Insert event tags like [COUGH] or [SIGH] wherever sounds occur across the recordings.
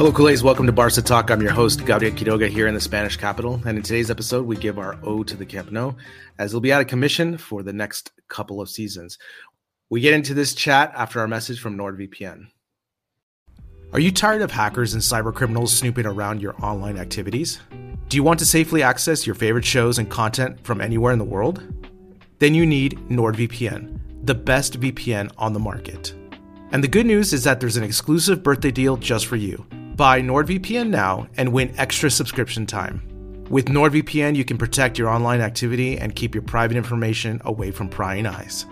Hello, Culés. Welcome to Barca Talk. I'm your host, Gabriel Quiroga, here in the Spanish capital. And in today's episode, we give our ode to the Camp Nou, as it'll be out of commission for the next couple of seasons. We get into this chat after our message from NordVPN. Are you tired of hackers and cyber criminals snooping around your online activities? Do you want to safely access your favorite shows and content from anywhere in the world? Then you need NordVPN, the best VPN on the market. And the good news is that there's an exclusive birthday deal just for you. Buy NordVPN now and win extra subscription time. With NordVPN, you can protect your online activity and keep your private information away from prying eyes.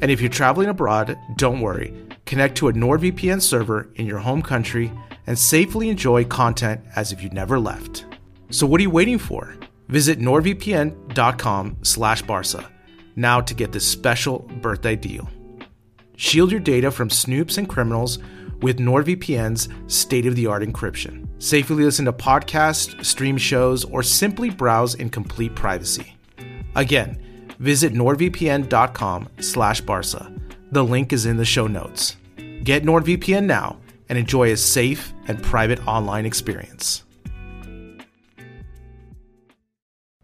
And if you're traveling abroad, don't worry. Connect to a NordVPN server in your home country and safely enjoy content as if you never left. So what are you waiting for? Visit nordvpn.com slash barca now to get this special birthday deal. Shield your data from snoops and criminals with NordVPN's state of the art encryption. Safely listen to podcasts, stream shows, or simply browse in complete privacy. Again, visit nordvpn.com slash barca. The link is in the show notes. Get NordVPN now and enjoy a safe and private online experience.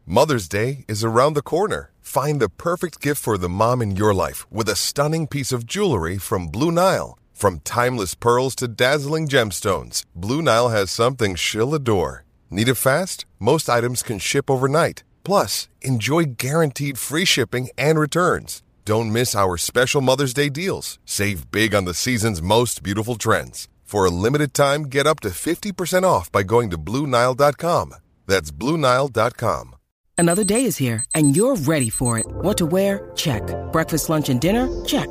Mother's Day is around the corner. Find the perfect gift for the mom in your life with a stunning piece of jewelry from Blue Nile. From timeless pearls to dazzling gemstones, Blue Nile has something she'll adore. Need it fast? Most items can ship overnight. Plus, enjoy guaranteed free shipping and returns. Don't miss our special Mother's Day deals. Save big on the season's most beautiful trends. For a limited time, get up to 50% off by going to BlueNile.com. That's BlueNile.com. Another day is here, and you're ready for it. What to wear? Check. Breakfast, lunch, and dinner? Check.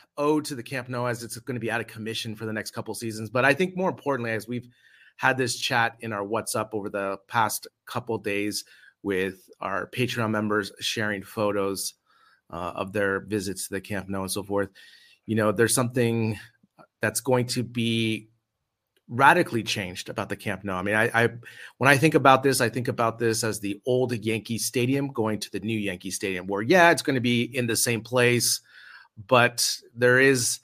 ode to the Camp Nou as it's going to be out of commission for the next couple seasons. But I think more importantly, as we've had this chat in our WhatsApp over the past couple days with our Patreon members sharing photos uh, of their visits to the Camp Nou and so forth, you know, there's something that's going to be radically changed about the Camp Nou. I mean, I, I, when I think about this, I think about this as the old Yankee Stadium going to the new Yankee Stadium, where yeah, it's going to be in the same place, but there is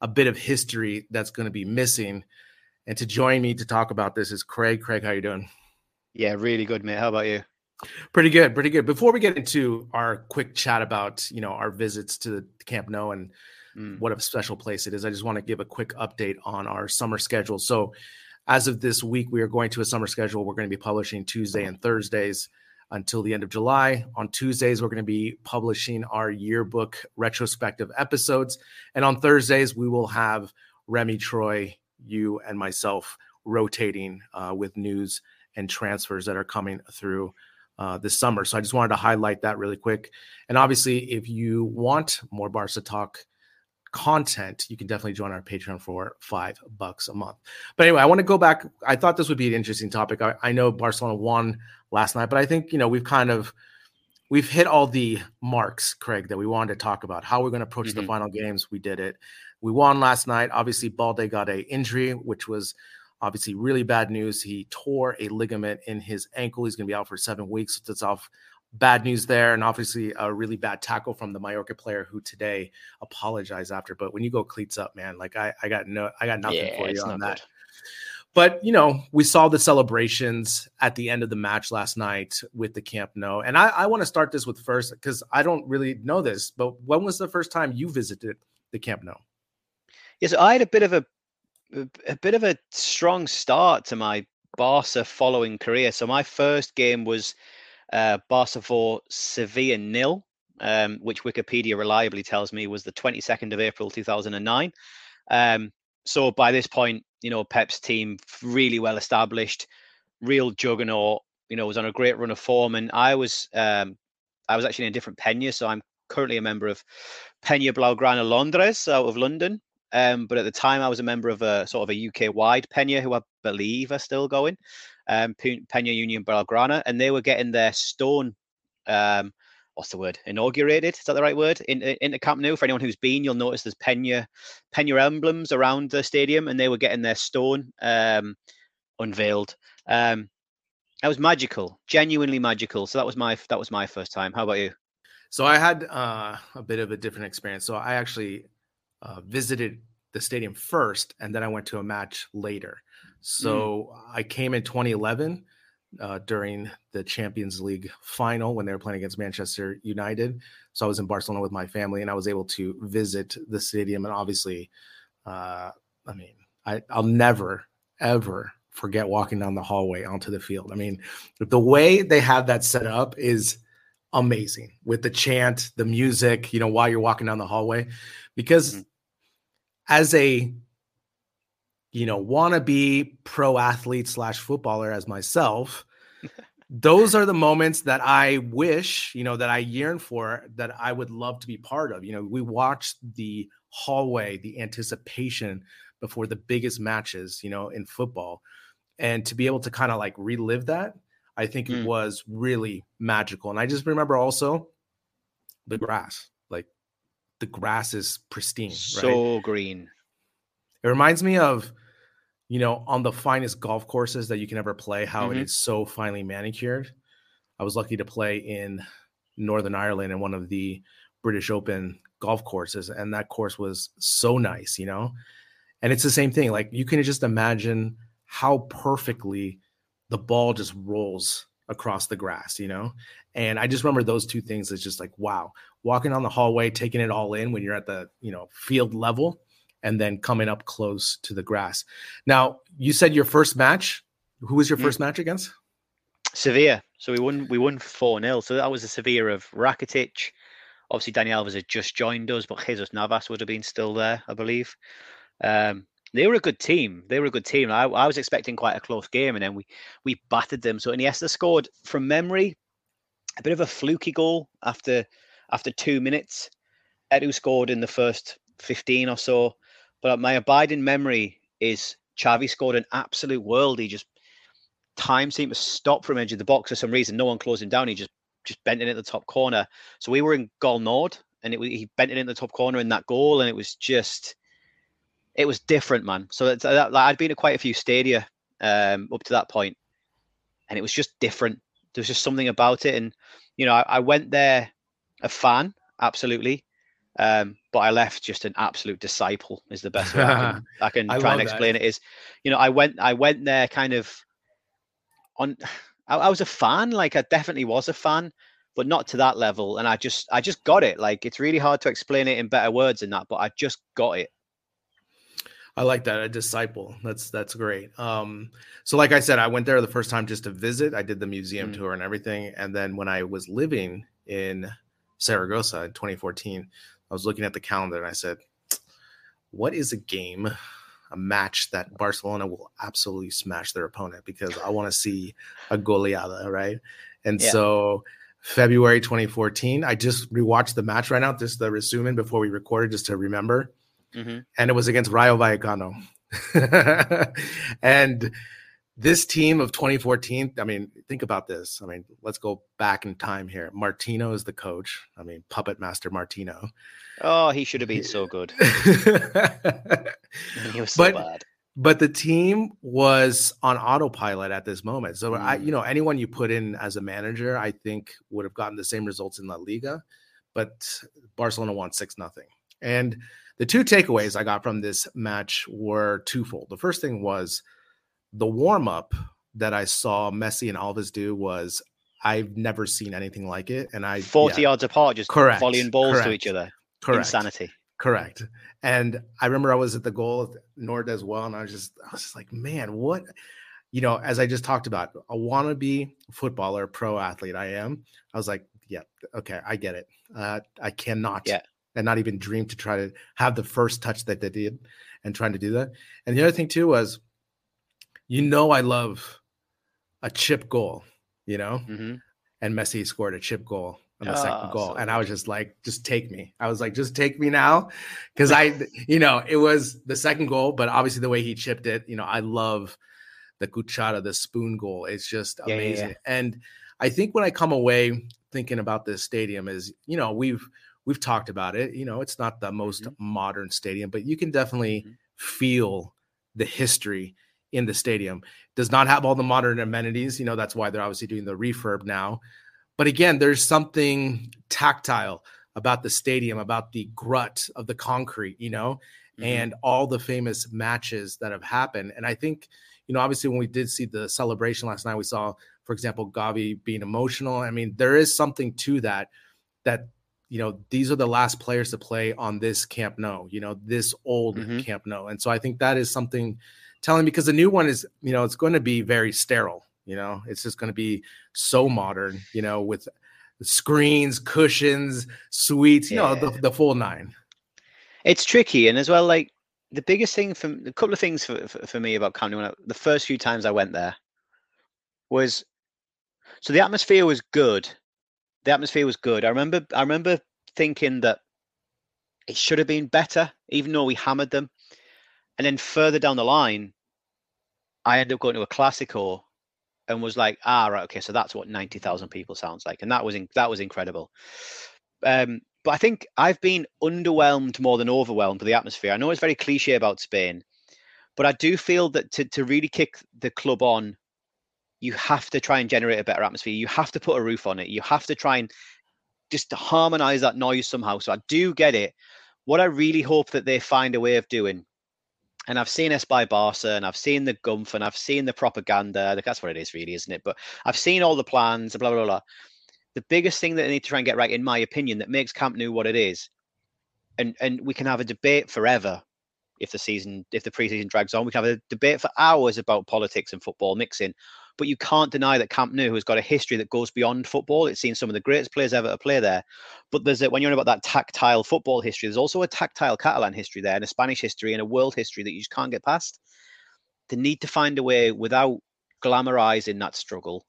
a bit of history that's going to be missing. And to join me to talk about this is Craig. Craig, how you doing? Yeah, really good, mate. How about you? Pretty good, pretty good. Before we get into our quick chat about you know our visits to the Camp Nou and mm. what a special place it is, I just want to give a quick update on our summer schedule. So, as of this week, we are going to a summer schedule. We're going to be publishing Tuesday and Thursdays until the end of July. On Tuesdays, we're going to be publishing our yearbook retrospective episodes. And on Thursdays, we will have Remy Troy, you, and myself rotating uh, with news and transfers that are coming through uh, this summer. So I just wanted to highlight that really quick. And obviously, if you want more Barca Talk content, you can definitely join our Patreon for five bucks a month. But anyway, I want to go back. I thought this would be an interesting topic. I, I know Barcelona won last night, but I think you know we've kind of we've hit all the marks, Craig, that we wanted to talk about. How we're going to approach mm-hmm. the final games. We did it. we won last night. Obviously, Balde got a injury, which was obviously really bad news. He tore a ligament in his ankle. He's going to be out for seven weeks. That's off bad news there, and obviously a really bad tackle from the Mallorca player who today apologized after. But when you go cleats up, man, like I, I got no, I got nothing yeah, for you on that. Good. But you know, we saw the celebrations at the end of the match last night with the Camp Nou, and I, I want to start this with first because I don't really know this. But when was the first time you visited the Camp Nou? Yes, I had a bit of a a bit of a strong start to my Barca following career. So my first game was uh, Barca 4, Sevilla nil, um, which Wikipedia reliably tells me was the 22nd of April 2009. Um, so by this point, you know, Pep's team really well established, real juggernaut. You know, was on a great run of form, and I was um, I was actually in a different Penya, so I'm currently a member of Penya Blaugrana Londres out of London. Um, but at the time, I was a member of a sort of a UK wide Penya, who I believe are still going um, Pena Union Blaugrana, and they were getting their stone. Um, what's the word? Inaugurated? Is that the right word? In, in the Camp Nou. For anyone who's been, you'll notice there's Pena Pena emblems around the stadium, and they were getting their stone um, unveiled. Um, that was magical, genuinely magical. So that was my that was my first time. How about you? So I had uh, a bit of a different experience. So I actually uh, visited the stadium first, and then I went to a match later. Mm. So mm. I came in 2011 uh, during the Champions League final when they were playing against Manchester United. So I was in Barcelona with my family, and I was able to visit the stadium. And obviously, uh, I mean, I, I'll never ever forget walking down the hallway onto the field. I mean, the way they have that set up is amazing with the chant, the music, you know, while you're walking down the hallway. Because mm-hmm. as a you know, wannabe pro athlete slash footballer as myself, [LAUGHS] those are the moments that I wish, you know, that I yearn for, that I would love to be part of. You know, we watched the hallway, the anticipation before the biggest matches, you know, in football. And to be able to kind of like relive that, I think mm. it was really magical. And I just remember also the grass, like the grass is pristine, so right? green. It reminds me of you know, on the finest golf courses that you can ever play, how mm-hmm. it is so finely manicured. I was lucky to play in Northern Ireland in one of the British Open golf courses, and that course was so nice, you know. And it's the same thing. Like you can just imagine how perfectly the ball just rolls across the grass, you know. And I just remember those two things. It's just like wow, walking on the hallway, taking it all in when you're at the you know field level and then coming up close to the grass. Now, you said your first match. Who was your mm. first match against? Sevilla. So we won. We won four 0 So that was the Sevilla of Rakitic. Obviously, Dani Alves had just joined us, but Jesus Navas would have been still there, I believe. Um, they were a good team. They were a good team. I, I, was expecting quite a close game, and then we we battered them. So Iniesta scored from memory, a bit of a fluky goal after after two minutes. Eto'o scored in the first fifteen or so. But my abiding memory is Xavi scored an absolute world. He just time seemed to stop from edge of the box for some reason. No one closed him down. He just just bent in the top corner. So we were in Gol Nord, and it, he bent it in the top corner in that goal, and it was just it was different, man. So that, that, I'd been to quite a few stadia um, up to that point, and it was just different. There was just something about it, and you know, I, I went there a fan, absolutely, um, but I left just an absolute disciple is the best way I can, [LAUGHS] I can I try and explain that. it is, you know, I went, I went there kind of on, I, I, was a fan, like I definitely was a fan, but not to that level. And I just, I just got it. Like, it's really hard to explain it in better words than that, but I just got it. I like that a disciple. That's that's great. Um, so like I said, I went there the first time just to visit. I did the museum mm. tour and everything, and then when I was living in Saragossa in 2014, I was looking at the calendar and I said, what is a game, a match that Barcelona will absolutely smash their opponent because I want to see a goleada, right? And yeah. so February 2014, I just rewatched the match right now, just the resume before we recorded, just to remember. Mm-hmm. And it was against Rayo Vallecano. [LAUGHS] and this team of 2014, I mean, think about this. I mean, let's go back in time here. Martino is the coach. I mean, puppet master Martino. Oh, he should have been so good. [LAUGHS] he was so but, bad. But the team was on autopilot at this moment. So Mm. I, you know, anyone you put in as a manager, I think would have gotten the same results in La Liga. But Barcelona won six nothing. And the two takeaways I got from this match were twofold. The first thing was the warm up that I saw Messi and Alves do was I've never seen anything like it. And I 40 yeah, yards apart, just Correct, volleying balls to each other. correct. Insanity. Correct. And I remember I was at the goal of Nord as well, and I was just I was just like, man, what you know, as I just talked about, a wannabe footballer, pro athlete I am. I was like, yeah, okay, I get it. Uh, I cannot Yeah. and not even dream to try to have the first touch that they did and trying to do that. And the other thing too was, you know, I love a chip goal, you know, hmm and Messi scored a chip goal on the Oh, second goal. so and I was just like, just take me. I was like, just take me now. Cause I, [LAUGHS] you know, it was the second goal, but obviously the way he chipped it, you know, I love the cuchara, the spoon goal. It's just Yeah, yeah, yeah. amazing. And I think when I come away thinking about this stadium is, you know, we've, we've talked about it, you know, it's not the most Mhm. modern stadium, but you can definitely Mhm. feel the history in the stadium. Does not have all the modern amenities you know that's why they're obviously doing the refurb now. But again there's something tactile about the stadium about the grut of the concrete you know Mm-hmm. and all the famous matches that have happened. And i think you know obviously when we did see the celebration last night we saw for example gavi being emotional. I mean there is something to that that you know these are the last players to play on this Camp Nou you know this old Mhm. Camp Nou and so i think that is something telling because the new one is you know it's going to be very sterile you know it's just going to be so modern you know with screens cushions suites you know the, the full nine It's tricky, and as well, like the biggest thing for a couple of things for, for, for me about Camden, when I, the first few times I went there was so the atmosphere was good. The atmosphere was good. I remember, I remember thinking that it should have been better, even though we hammered them. And then further down the line, I ended up going to a Classico and was like, ah, right, okay, so that's what ninety thousand people sounds like, and that was in, that was incredible. Um, but I think I've been underwhelmed more than overwhelmed with the atmosphere. I know it's very cliche about Spain, but I do feel that to to really kick the club on, you have to try and generate a better atmosphere. You have to put a roof on it. You have to try and just harmonize that noise somehow. So I do get it. What I really hope that they find a way of doing, and I've seen Espai Barça, and I've seen the Gumph, and I've seen the propaganda. That's what it is, really, isn't it? But I've seen all the plans, blah blah blah. The biggest thing that they need to try and get right, in my opinion, that makes Camp Nou what it is, and and we can have a debate forever if the season, if the preseason drags on. We can have a debate for hours about politics and football mixing. But you can't deny that Camp Nou has got a history that goes beyond football. It's seen some of the greatest players ever to play there. But there's a, when you're on about that tactile football history, there's also a tactile Catalan history there, and a Spanish history, and a world history that you just can't get past. They need to find a way without glamorizing that struggle.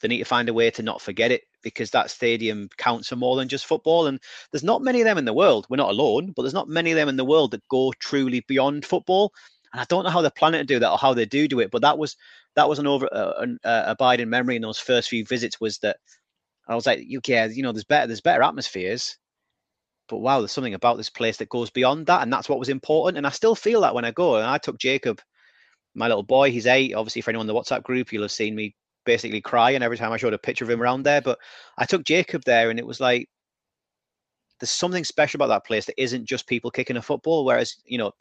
They need to find a way to not forget it because that stadium counts for more than just football. And there's not many of them in the world. We're not alone, but there's not many of them in the world that go truly beyond football. And I don't know how they're planning to do that or how they do do it, but that was that was an over uh, uh, abiding memory in those first few visits was that I was like, you care, you know, there's better there's better atmospheres, but wow, there's something about this place that goes beyond that, and that's what was important. And I still feel that when I go. And I took Jacob, my little boy, he's eight. Obviously, for anyone in the WhatsApp group, you'll have seen me basically crying every time I showed a picture of him around there. But I took Jacob there, and it was like there's something special about that place that isn't just people kicking a football. Whereas, you know,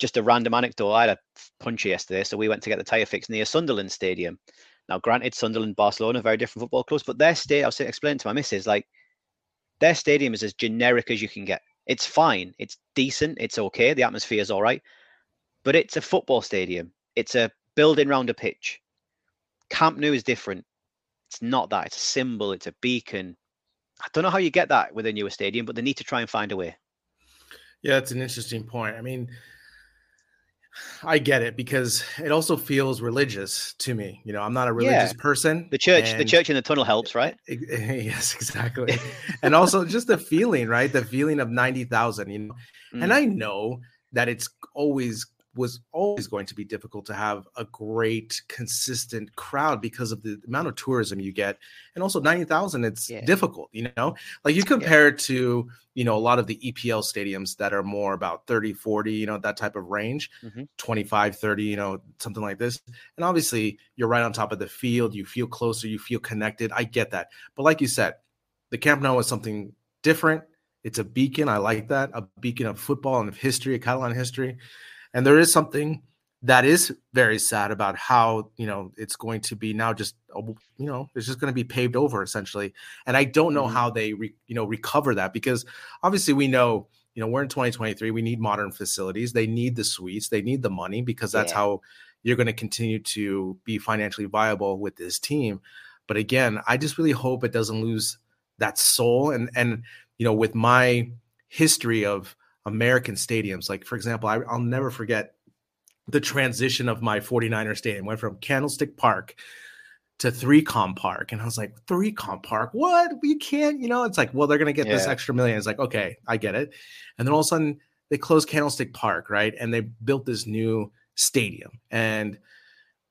just a random anecdote, I had a punchy yesterday, so we went to get the tyre fixed near Sunderland Stadium. Now, granted, Sunderland, Barcelona, very different football clubs, but their state, I was explaining to my missus, like their stadium is as generic as you can get. It's fine, it's decent, it's okay, the atmosphere is all right, but it's a football stadium. It's a building round a pitch. Camp Nou is different. It's not that. It's a symbol. It's a beacon. I don't know how you get that with a newer stadium, but they need to try and find a way. Yeah, that's an interesting point. I mean, I get it because it also feels religious to me. You know, I'm not a religious Yeah. person. The church, the church in the tunnel helps, right? [LAUGHS] yes, exactly. and also just the feeling, right? The feeling of 90,000, you know. And Mm. I know that it's always was always going to be difficult to have a great consistent crowd because of the amount of tourism you get and also 90,000 it's yeah. difficult you know like you compare yeah. it to you know a lot of the EPL stadiums that are more about 30 40 you know that type of range mm-hmm. 25 30 you know something like this and obviously you're right on top of the field you feel closer you feel connected I get that but like you said the Camp Nou is something different it's a beacon. I like that. A beacon of football and of history, Catalan history. And there is something that is very sad about how you know it's going to be now just you know it's just going to be paved over essentially and i don't know mm-hmm. how they re, you know recover that because obviously we know you know we're in 2023 we need modern facilities they need the suites they need the money because that's yeah. how you're going to continue to be financially viable with this team but again i just really hope it doesn't lose that soul and and you know with my history of American stadiums. Like, for example, I, will never forget the transition of my 49er stadium. Went from Candlestick Park to 3Com Park. And I was like, 3Com Park? What? We can't, you know, it's like, well, they're going to get yeah. this extra million. It's like, okay, I get it. And then all of a sudden they closed Candlestick Park, right? And they built this new stadium. And,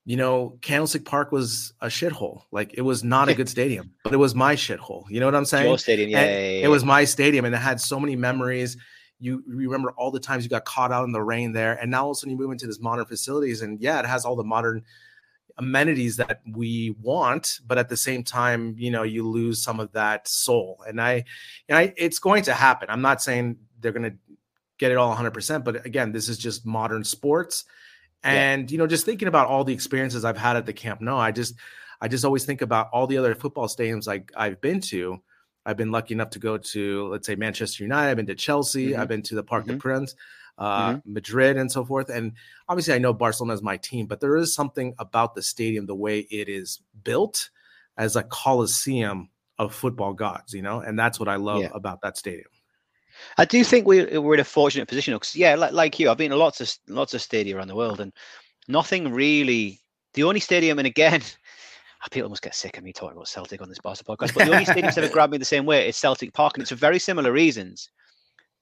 you know, Candlestick Park was a shithole. Like it was not a good stadium, but it was my shithole. You know what I'm saying? Your stadium, yeah, yeah, yeah, It was my stadium, and it had so many memories you remember all the times you got caught out in the rain there and now all of a sudden you move into this modern facilities and yeah it has all the modern amenities that we want but at the same time you know you lose some of that soul. And i and i it's going to happen. I'm not saying they're going to get it all 100% but again this is just modern sports. And yeah. you know just thinking about all the experiences i've had at the Camp Nou i just i just always think about all the other football stadiums like i've been to I've been lucky enough to go to, let's say, Manchester United. I've been to Chelsea. Mm-hmm. I've been to the Parc mm-hmm. des Princes, uh, mm-hmm. Madrid, and so forth. And obviously, I know Barcelona is my team, but there is something about the stadium, the way it is built as a coliseum of football gods, you know, and that's what I love yeah. about that stadium. I do think we're, we're in a fortunate position because, yeah, like, like you, I've been to lots of lots of stadia around the world, and nothing really. The only stadium, and again, people must get sick of me talking about Celtic on this Barca podcast, but the only stadium that's ever grabbed me the same way is Celtic Park, and it's for very similar reasons.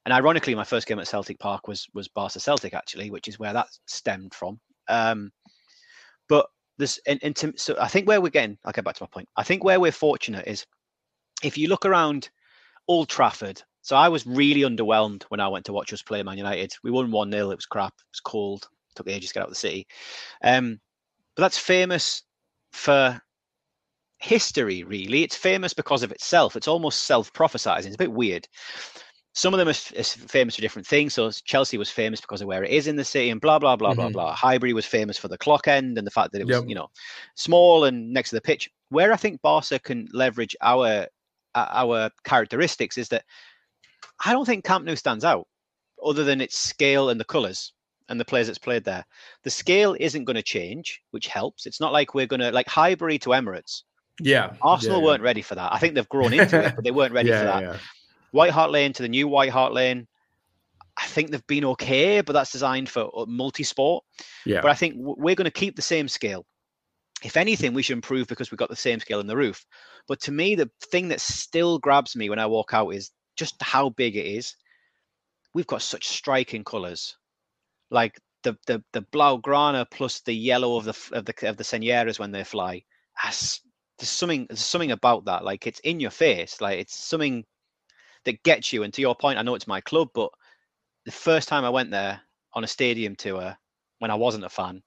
And ironically, my first game at Celtic Park was was Barca Celtic actually, which is where that stemmed from. Um, but this, and, and to, so I think where we're getting, I'll get back to my point. I think where we're fortunate is if you look around Old Trafford. So I was really underwhelmed when I went to watch us play Man United. We won 1 0. It was crap. It was cold. It took ages to get out of the city. Um, but that's famous for history, really. It's famous because of itself. It's almost self prophesizing. It's a bit weird. Some of them are, famous for different things. So Chelsea was famous because of where it is in the city and blah, blah, blah, mm-hmm. blah, blah. Highbury was famous for the clock end and the fact that it was, yep. you know, small and next to the pitch. Where I think Barca can leverage our our characteristics is that I don't think Camp Nou stands out other than its scale and the colours and the players that's played there. The scale isn't going to change, which helps. It's not like we're going to like Highbury to Emirates yeah. Arsenal yeah, weren't ready for that. I think they've grown into it, but they weren't ready [LAUGHS] yeah, for that. Yeah. White Hart Lane to the new White Hart Lane. I think they've been okay, but that's designed for uh, multi-sport. Yeah. But I think we're going to keep the same scale. If anything, we should improve because we've got the same scale in the roof. But to me, the thing that still grabs me when I walk out is just how big it is. We've got such striking colours, like the the the blaugrana plus the yellow of the of the of the Senyeras when they fly. That's there's something there's something about that. Like it's in your face. Like it's something that gets you. And to your point, I know it's my club, but the first time I went there on a stadium tour when I wasn't a fan,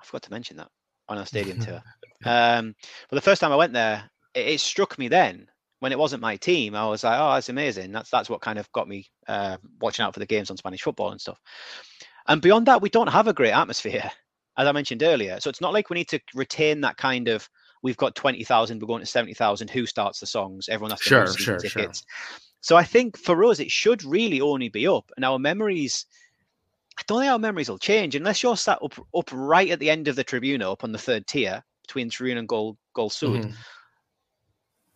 I forgot to mention that on a stadium tour. [LAUGHS] Um, but the first time I went there, it, it, struck me then when it wasn't my team. I was like, oh, that's amazing. That's that's what kind of got me uh, watching out for the games on Spanish football and stuff. And beyond that, we don't have a great atmosphere, [LAUGHS] as I mentioned earlier. So it's not like we need to retain that kind of we've got 20,000, we're going to 70,000. Who starts the songs? Everyone has to sure, sure, tickets. Sure. So I think for us, it should really only be up. And our memories, I don't think our memories will change unless you're sat up up right at the end of the tribune, up on the third tier between Tribune and Goal Goal Sud. Mm-hmm.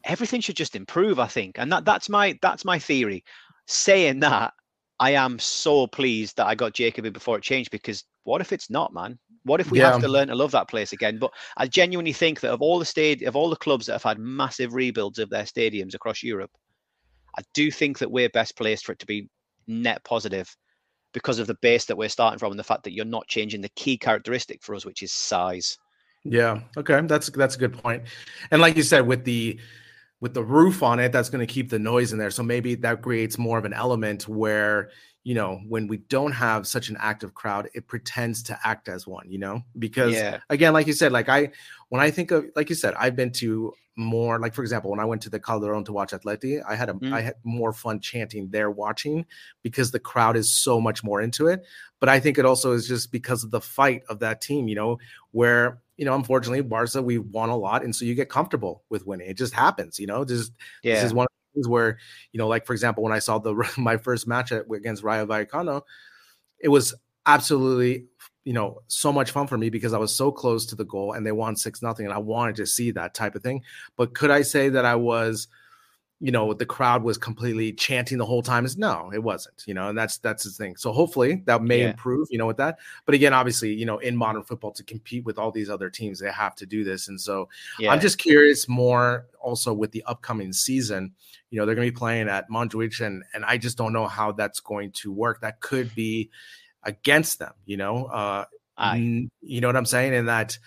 Everything should just improve, I think. And that that's my that's my theory. Saying that, I am so pleased that I got Jacoby before it changed because what if it's not, man? What if we yeah. have to learn to love that place again? But I genuinely think that of all the state of all the clubs that have had massive rebuilds of their stadiums across Europe, I do think that we're best placed for it to be net positive. because of the base that we're starting from and the fact that you're not changing the key characteristic for us, which is size. Yeah. Okay. That's that's a good point. And like you said, with the with the roof on it, that's going to keep the noise in there. So maybe that creates more of an element where you know when we don't have such an active crowd it pretends to act as one you know because yeah. again like you said like i when i think of like you said i've been to more like for example when i went to the calderon to watch atleti i had a mm. I had more fun chanting there watching because the crowd is so much more into it but i think it also is just because of the fight of that team you know where you know, unfortunately, Barca, we won a lot. And so you get comfortable with winning. It just happens, you know, just yeah. this is one of things where, you know, like for example, when I saw the [LAUGHS] my first match against Rayo Vallecano, it was absolutely, you know, so much fun for me because I was so close to the goal and they won six nothing. And I wanted to see that type of thing. But could I say that I was you know the crowd was completely chanting the whole time is no it wasn't you know and that's that's the thing. So hopefully that may yeah. improve you know with that. But again obviously you know in modern football to compete with all these other teams they have to do this. And so yeah. i'm just curious more also with the upcoming season you know they're going to be playing at Montjuïc and and i just don't know how that's going to work. That could be against them you know uh I, you know what i'm saying? And that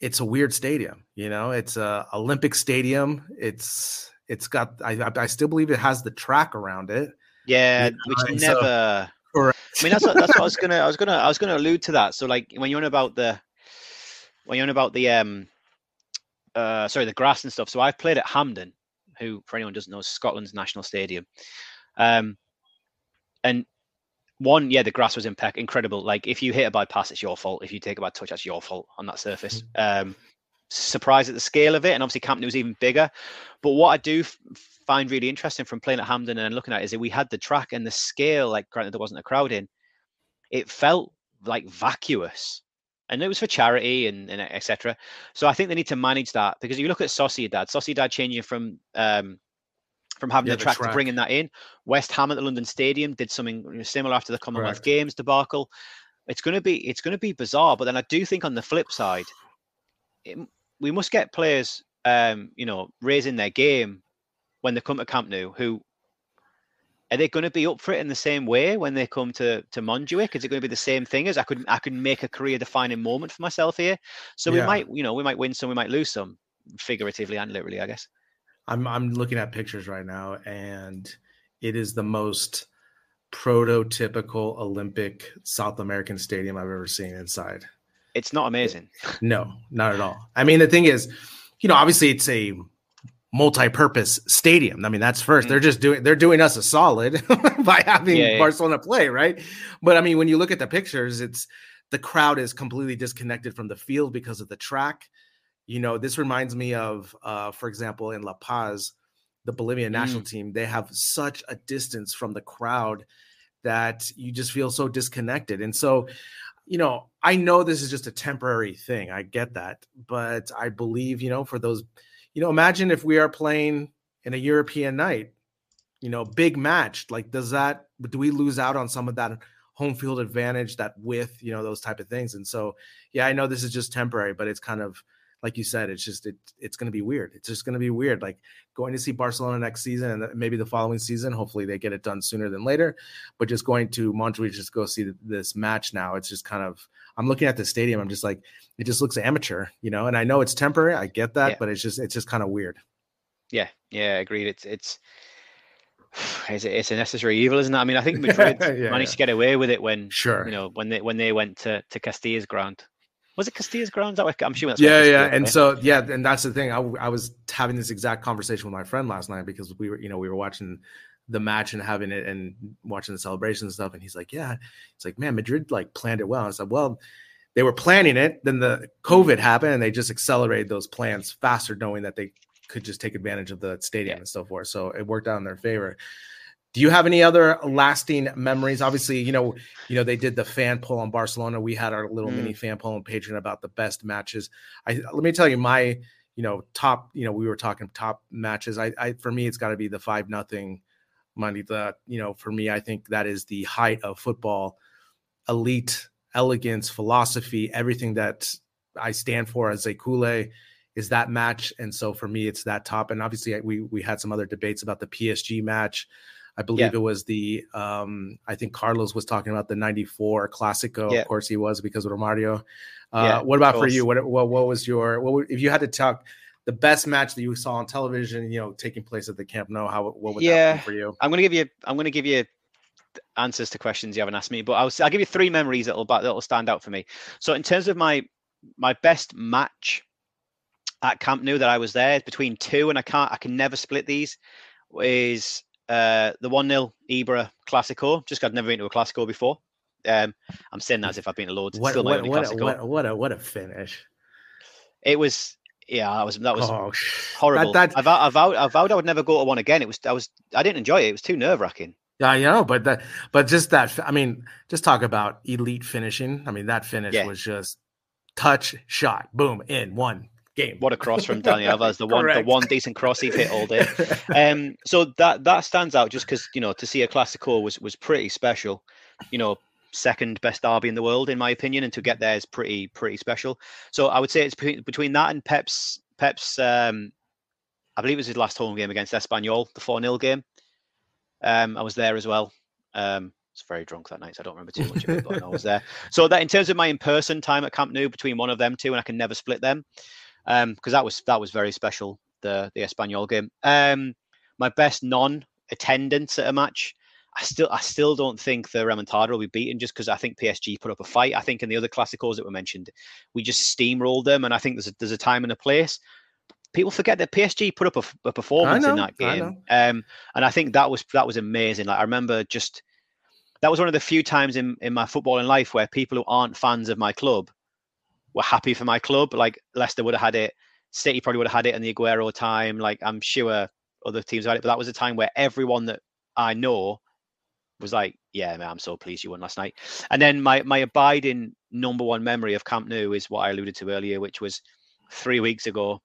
it's a weird stadium you know? It's a olympic stadium. It's it's got I I still believe it has the track around it. Yeah, which never. So, I mean, that's what, that's what I was gonna I was gonna I was gonna allude to that. So like when you're on about the when you're on about the um uh sorry the grass and stuff. So I've played at Hampden, who for anyone doesn't know is Scotland's national stadium. Um, and one, yeah, the grass was impeccable, incredible. Like if you hit a bypass, it's your fault. If you take a bad touch, that's your fault on that surface. Mm-hmm. Um, surprised at the scale of it, and obviously Camp Nou was even bigger. But what I do f- find really interesting from playing at Hampden and looking at it is that we had the track and the scale. Like, granted, there wasn't a crowd in. It felt like vacuous, and it was for charity and, and etc. So I think they need to manage that because if you look at Sociedad, Sociedad changing from um, from having yeah, the, track the, track to bringing that in. West Ham at the London Stadium did something similar after the Commonwealth Correct. Games debacle. It's going to be it's going to be bizarre, but then I do think on the flip side, it, we must get players, um, you know, raising their game when they come to Camp Nou. Who are they going to be up for it in the same way when they come to to Montjuic? Is it going to be the same thing as I could I could make a career defining moment for myself here? So yeah. we might, you know, we might win some, we might lose some, figuratively and literally, I guess. I'm I'm looking at pictures right now, and it is the most prototypical Olympic South American stadium I've ever seen inside. It's not amazing. [LAUGHS] No, not at all. I mean, the thing is, you know, obviously it's a multi-purpose stadium. I mean, that's 1st mm They're just doing they're doing us a solid [LAUGHS] by having yeah, Barcelona yeah. play, right? But I mean, when you look at the pictures, it's the crowd is completely disconnected from the field because of the track. You know, this reminds me of uh, for example, in La Paz, the Bolivian national mm. team, they have such a distance from the crowd that you just feel so disconnected. And so you know, I know this is just a temporary thing. I get that. But I believe, you know, for those, you know, imagine if we are playing in a European night, you know, big match. Like, does that, do we lose out on some of that home field advantage, that with, you know, those type of things? And so, yeah, I know this is just temporary, but it's kind of, like you said, it's just it, it's going to be weird. It's just going to be weird. Like going to see Barcelona next season and maybe the following season. Hopefully they get it done sooner than later. But just going to Montreal just go see this match now. It's just kind of I'm looking at the stadium. I'm just like it just looks amateur, you know. And I know it's temporary. I get that, yeah. but it's just it's just kind of weird. Yeah, yeah, agreed. It's it's [SIGHS] it's a, it's a necessary evil, isn't it? I mean, I think [LAUGHS] Madrid yeah, managed yeah. to get away with it when sure you know when they when they went to to Castilla's ground was it Castilla's grounds? I'm sure that's yeah, yeah. And so yeah, and that's the thing. I, I was having this exact conversation with my friend last night because we were, you know, we were watching the match and having it and watching the celebration and stuff. And he's like, yeah, it's like, man, Madrid like planned it well. I said, well, they were planning it. Then the COVID happened and they just accelerated those plans faster, knowing that they could just take advantage of the stadium yeah. and so forth. So it worked out in their favor. Do you have any other lasting memories? Obviously, you know, you know they did the fan poll on Barcelona. We had our little mm. mini fan poll on Patreon about the best matches. I let me tell you my, you know, top. You know, we were talking top matches. I, I for me, it's got to be the five nothing money. The you know, for me, I think that is the height of football, elite elegance, philosophy, everything that I stand for as a Culé is that match. And so for me, it's that top. And obviously, we we had some other debates about the PSG match I believe yeah. it was the um, I think Carlos was talking about the '94 Classico. Yeah. Of course, he was because of Romario. Uh, yeah, what about for you? What, what what was your what if you had to talk the best match that you saw on television? You know, taking place at the Camp Nou. How what would yeah, that be for you? I'm gonna give you I'm gonna give you answers to questions you haven't asked me, but I'll I'll give you three memories that'll that'll stand out for me. So in terms of my my best match at Camp Nou that I was there between two, and I can't I can never split these. Is uh, the one 0 Ibra Classico? Just got never been to a Classico before. Um, I'm saying that as if I've been to loads. What, what, what, a, what, what, a what a finish! It was yeah, that was that was oh, horrible. That, that, I, vowed, I, vowed, I vowed I would never go to one again. It was I was I didn't enjoy it. It was too nerve wracking. Yeah, I know, but that, but just that. I mean, just talk about elite finishing. I mean, that finish yeah. was just touch, shot, boom, in one game. What a cross from Dani Alves, the [LAUGHS] one, the one decent cross he'd hit all day. Um, so that that stands out just because you know to see a Classico was was pretty special. You know, second best derby in the world in my opinion, and to get there is pretty pretty special. So I would say it's between that and Pep's Pep's. Um, I believe it was his last home game against Espanyol, the four 0 game. Um, I was there as well. Um, I was very drunk that night, so I don't remember too much of it, but I was there. So that in terms of my in-person time at Camp Nou, between one of them two, and I can never split them, because um, that was that was very special. The the Espanyol game. Um, my best non-attendance at a match. I still I still don't think the Remontada will be beaten just because I think PSG put up a fight. I think in the other Classicos that were mentioned, we just steamrolled them, and I think there's a, there's a time and a place people forget that PSG put up a, a performance know, in that game, um, and I think that was that was amazing. Like I remember just that was one of the few times in in my footballing life where people who aren't fans of my club were happy for my club. Like Leicester would have had it, City probably would have had it in the Aguero time. Like I'm sure other teams had it, but that was a time where everyone that I know was like, "Yeah, man, I'm so pleased you won last night." And then my my abiding number one memory of Camp Nou is what I alluded to earlier, which was three weeks ago.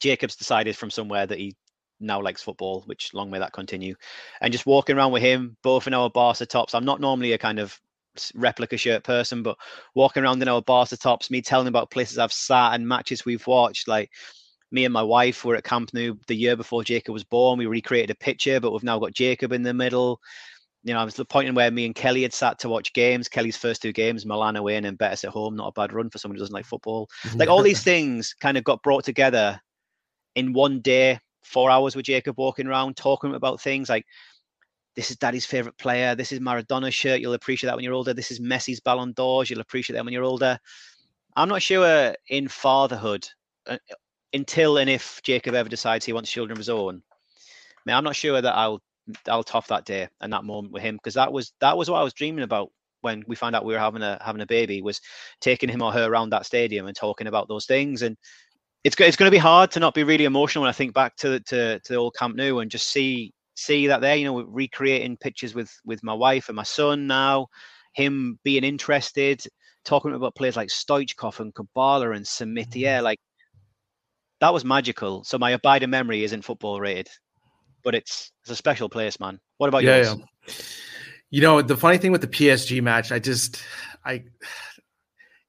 Jacobs decided from somewhere that he now likes football, which long may that continue. And just walking around with him, both in our Barca tops. I'm not normally a kind of replica shirt person, but walking around in our Barca tops, me telling about places I've sat and matches we've watched, like me and my wife were at Camp Nou the year before Jacob was born. We recreated a picture, but we've now got Jacob in the middle. You know, I was the point where me and Kelly had sat to watch games. Kelly's first two games, Milan away and then Betis at home. Not a bad run for someone who doesn't like football. Mm-hmm. Like all these things kind of got brought together in one day, four hours with Jacob walking around, talking about things like this is daddy's favorite player. This is Maradona's shirt. You'll appreciate that when you're older. This is Messi's Ballon d'Ors. You'll appreciate that when you're older. I'm not sure in fatherhood, uh, until and if Jacob ever decides he wants children of his own. I I'm not sure that I'll I'll top that day and that moment with him because that was that was what I was dreaming about when we found out we were having a having a baby was taking him or her around that stadium and talking about those things and it's it's going to be hard to not be really emotional when I think back to to to the old Camp Nou and just see see that there. You know, recreating pictures with with my wife and my son now, him being interested, talking about players like Stoichkov and Kubala and Samitier, mm-hmm. like that was magical. So my abiding memory isn't football rated, but it's it's a special place, man. What about yeah, yours? Yeah. You know, the funny thing with the PSG match, I just I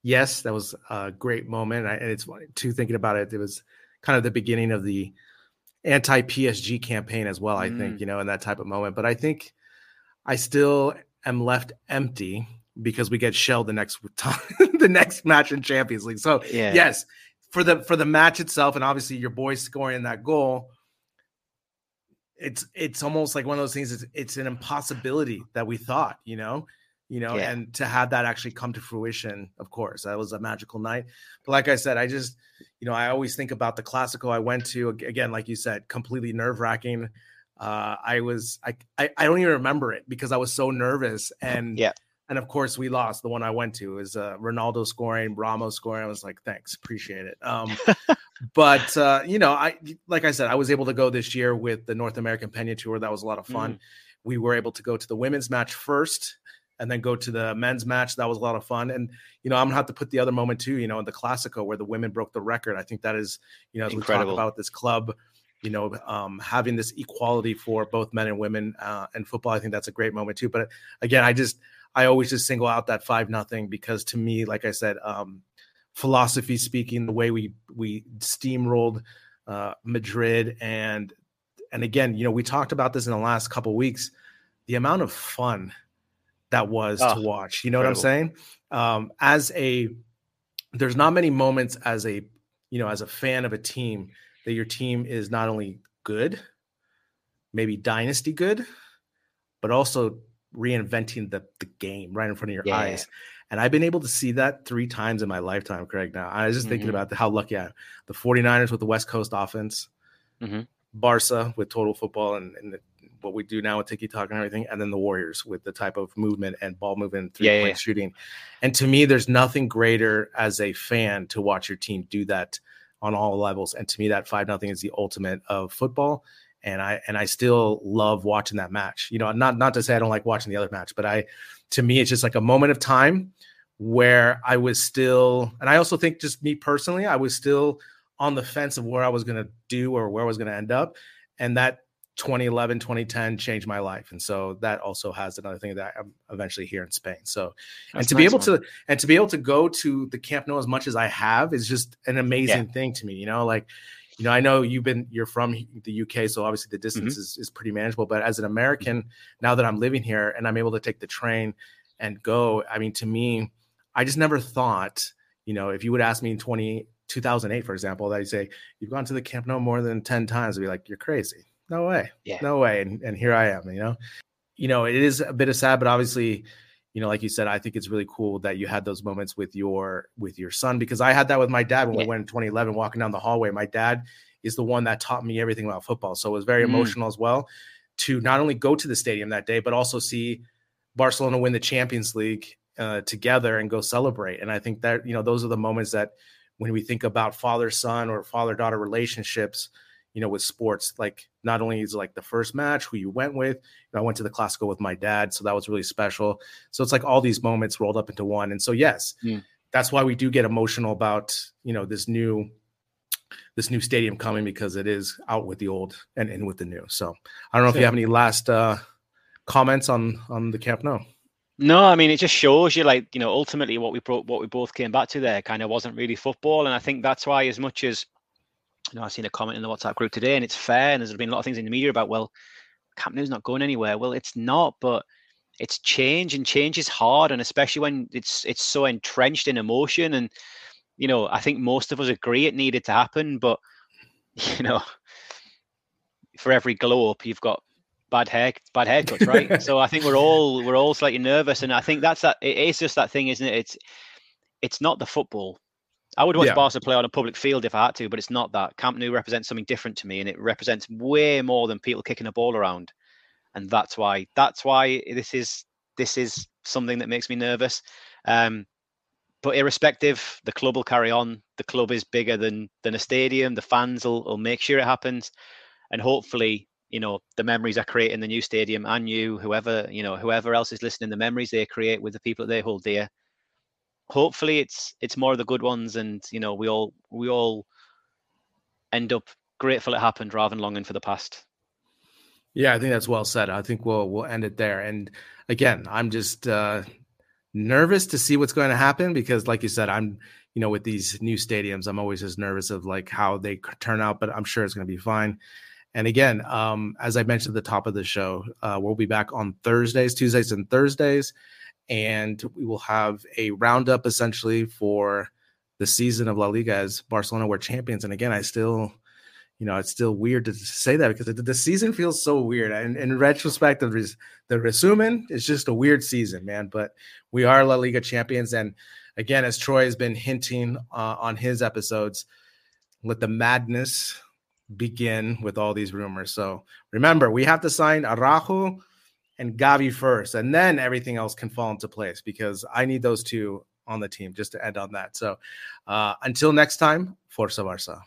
yes, that was a great moment. And it's too thinking about it, it was kind of the beginning of the anti PSG campaign as well, I mm. think, you know, in that type of moment. But I think I still am left empty because we get shelled the next [LAUGHS] time, the next match in Champions League. So yeah. yes, for the for the match itself, and obviously your boys scoring that goal, it's it's almost like one of those things. It's, it's an impossibility that we thought, you know you know, yeah. and to have that actually come to fruition, of course, that was a magical night. But like I said, I just, you know, I always think about the Classico I went to again, like you said, completely nerve wracking. Uh, I was, I, I, I, don't even remember it because I was so nervous. And yeah, and of course we lost. The one I went to is uh, Ronaldo scoring, Ramos scoring. I was like, thanks, appreciate it. Um, [LAUGHS] but uh, you know, I, like I said, I was able to go this year with the North American Pena Tour. That was a lot of fun. Mm. We were able to go to the women's match first and then go to the men's match. That was a lot of fun. And, you know, I'm gonna have to put the other moment too, you know, in the Classico where the women broke the record. I think that is, you know, as Incredible. we talk about this club, you know, um, having this equality for both men and women uh, and football, I think that's a great moment too. But again, I just, I always just single out that five nothing because to me, like I said, um, philosophy speaking, the way we we steamrolled uh, Madrid and and again, you know, we talked about this in the last couple weeks, the amount of fun that was oh, to watch. You know incredible. what I'm saying? Um, as a there's not many moments as a you know as a fan of a team that your team is not only good, maybe dynasty good, but also reinventing the the game right in front of your yeah. eyes. And I've been able to see that three times in my lifetime, Craig. Now I was just mm-hmm. thinking about the, how lucky I am. The 49ers with the West Coast offense, mm-hmm. Barca with total football and, and the, what we do now with Tiki Taka and everything, and then the Warriors with the type of movement and ball movement, three point yeah, yeah. shooting. And to me, there's nothing greater as a fan to watch your team do that on all levels. And to me, that five nothing is the ultimate of football. And I and I still love watching that match. You know, not not to say I don't like watching the other match, but I to me it's just like a moment of time where I was still, and I also think just me personally, I was still on the fence of where I was going to do or where I was going to end up. And that 2011, 2010 changed my life. And so that also has another thing that I'm eventually here in Spain. So, That's and to nice be able one. to, and to be able to go to the Camp Nou as much as I have is just an amazing yeah. thing to me, you know, like, you know, I know you've been, you're from the UK, so obviously the distance mm-hmm. is, is pretty manageable. But as an American, mm-hmm. now that I'm living here and I'm able to take the train and go, I mean, to me, I just never thought, you know, if you would ask me in 20, 2008, for example, that you say, you've gone to the Camp Nou more than 10 times, I'd be like, you're crazy. No way. Yeah. No way. And, and here I am, you know, you know, it is a bit of sad, but obviously, you know, like you said, I think it's really cool that you had those moments with your with your son because I had that with my dad when yeah. we went in 2011 walking down the hallway. My dad is the one that taught me everything about football. So it was very mm. emotional as well to not only go to the stadium that day, but also see Barcelona win the Champions League uh, together and go celebrate. And I think that you know those are the moments that when we think about father son or father daughter relationships, you know, with sports, like not only is like the first match who you went with, you know, I went to the Classico with my dad, so that was really special. So it's like all these moments rolled up into one. And so yes, mm. that's why we do get emotional about you know this new this new stadium coming because it is out with the old and in with the new. So I don't know if you have any last uh comments on on the Camp Nou No, I mean it just shows you like you know ultimately what we brought what we both came back to there kind of wasn't really football, and I think that's why as much as you know I've seen a comment in the WhatsApp group today, and it's fair, and there's been a lot of things in the media about well, Camp Nou's not going anywhere. Well, it's not, but it's change, and change is hard, and especially when it's it's so entrenched in emotion, and you know I think most of us agree it needed to happen, but [LAUGHS] you know for every glow up you've got bad hair bad haircuts right? [LAUGHS] So i think we're all we're all slightly nervous and i think that's that it is just that thing isn't it? It's it's not the football i would watch yeah. barca play on a public field if i had to but it's not that. Camp nou represents something different to me and it represents way more than people kicking a ball around. And that's why that's why this is this is something that makes me nervous. Um but irrespective the club will carry on. The club is bigger than than a stadium. The fans will, will make sure it happens. And hopefully you know the memories I create in the new stadium and you whoever you know whoever else is listening the memories they create with the people that they hold dear hopefully it's it's more of the good ones and you know we all we all end up grateful it happened rather than longing for the past. Yeah i think that's well said. I think we'll we'll end it there. And again i'm just uh nervous to see what's going to happen because like you said i'm you know with these new stadiums i'm always as nervous of like how they turn out but i'm sure it's going to be fine. And again, um, as I mentioned at the top of the show, uh, we'll be back on Thursdays, Tuesdays, and Thursdays, and we will have a roundup essentially for the season of La Liga as Barcelona were champions. And again, I still, you know, it's still weird to say that because the, season feels so weird. And in retrospect, the, res, the resumen is just a weird season, man. But we are La Liga champions. And again, as Troy has been hinting uh, on his episodes, let the madness begin with all these rumors. So remember, we have to sign Araujo and Gavi first, and then everything else can fall into place because I need those two on the team just to end on that. So uh, until next time, Forza Barça.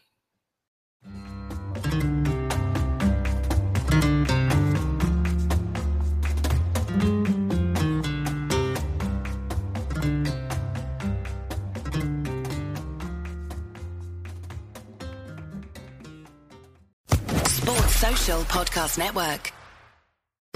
Social Podcast Network.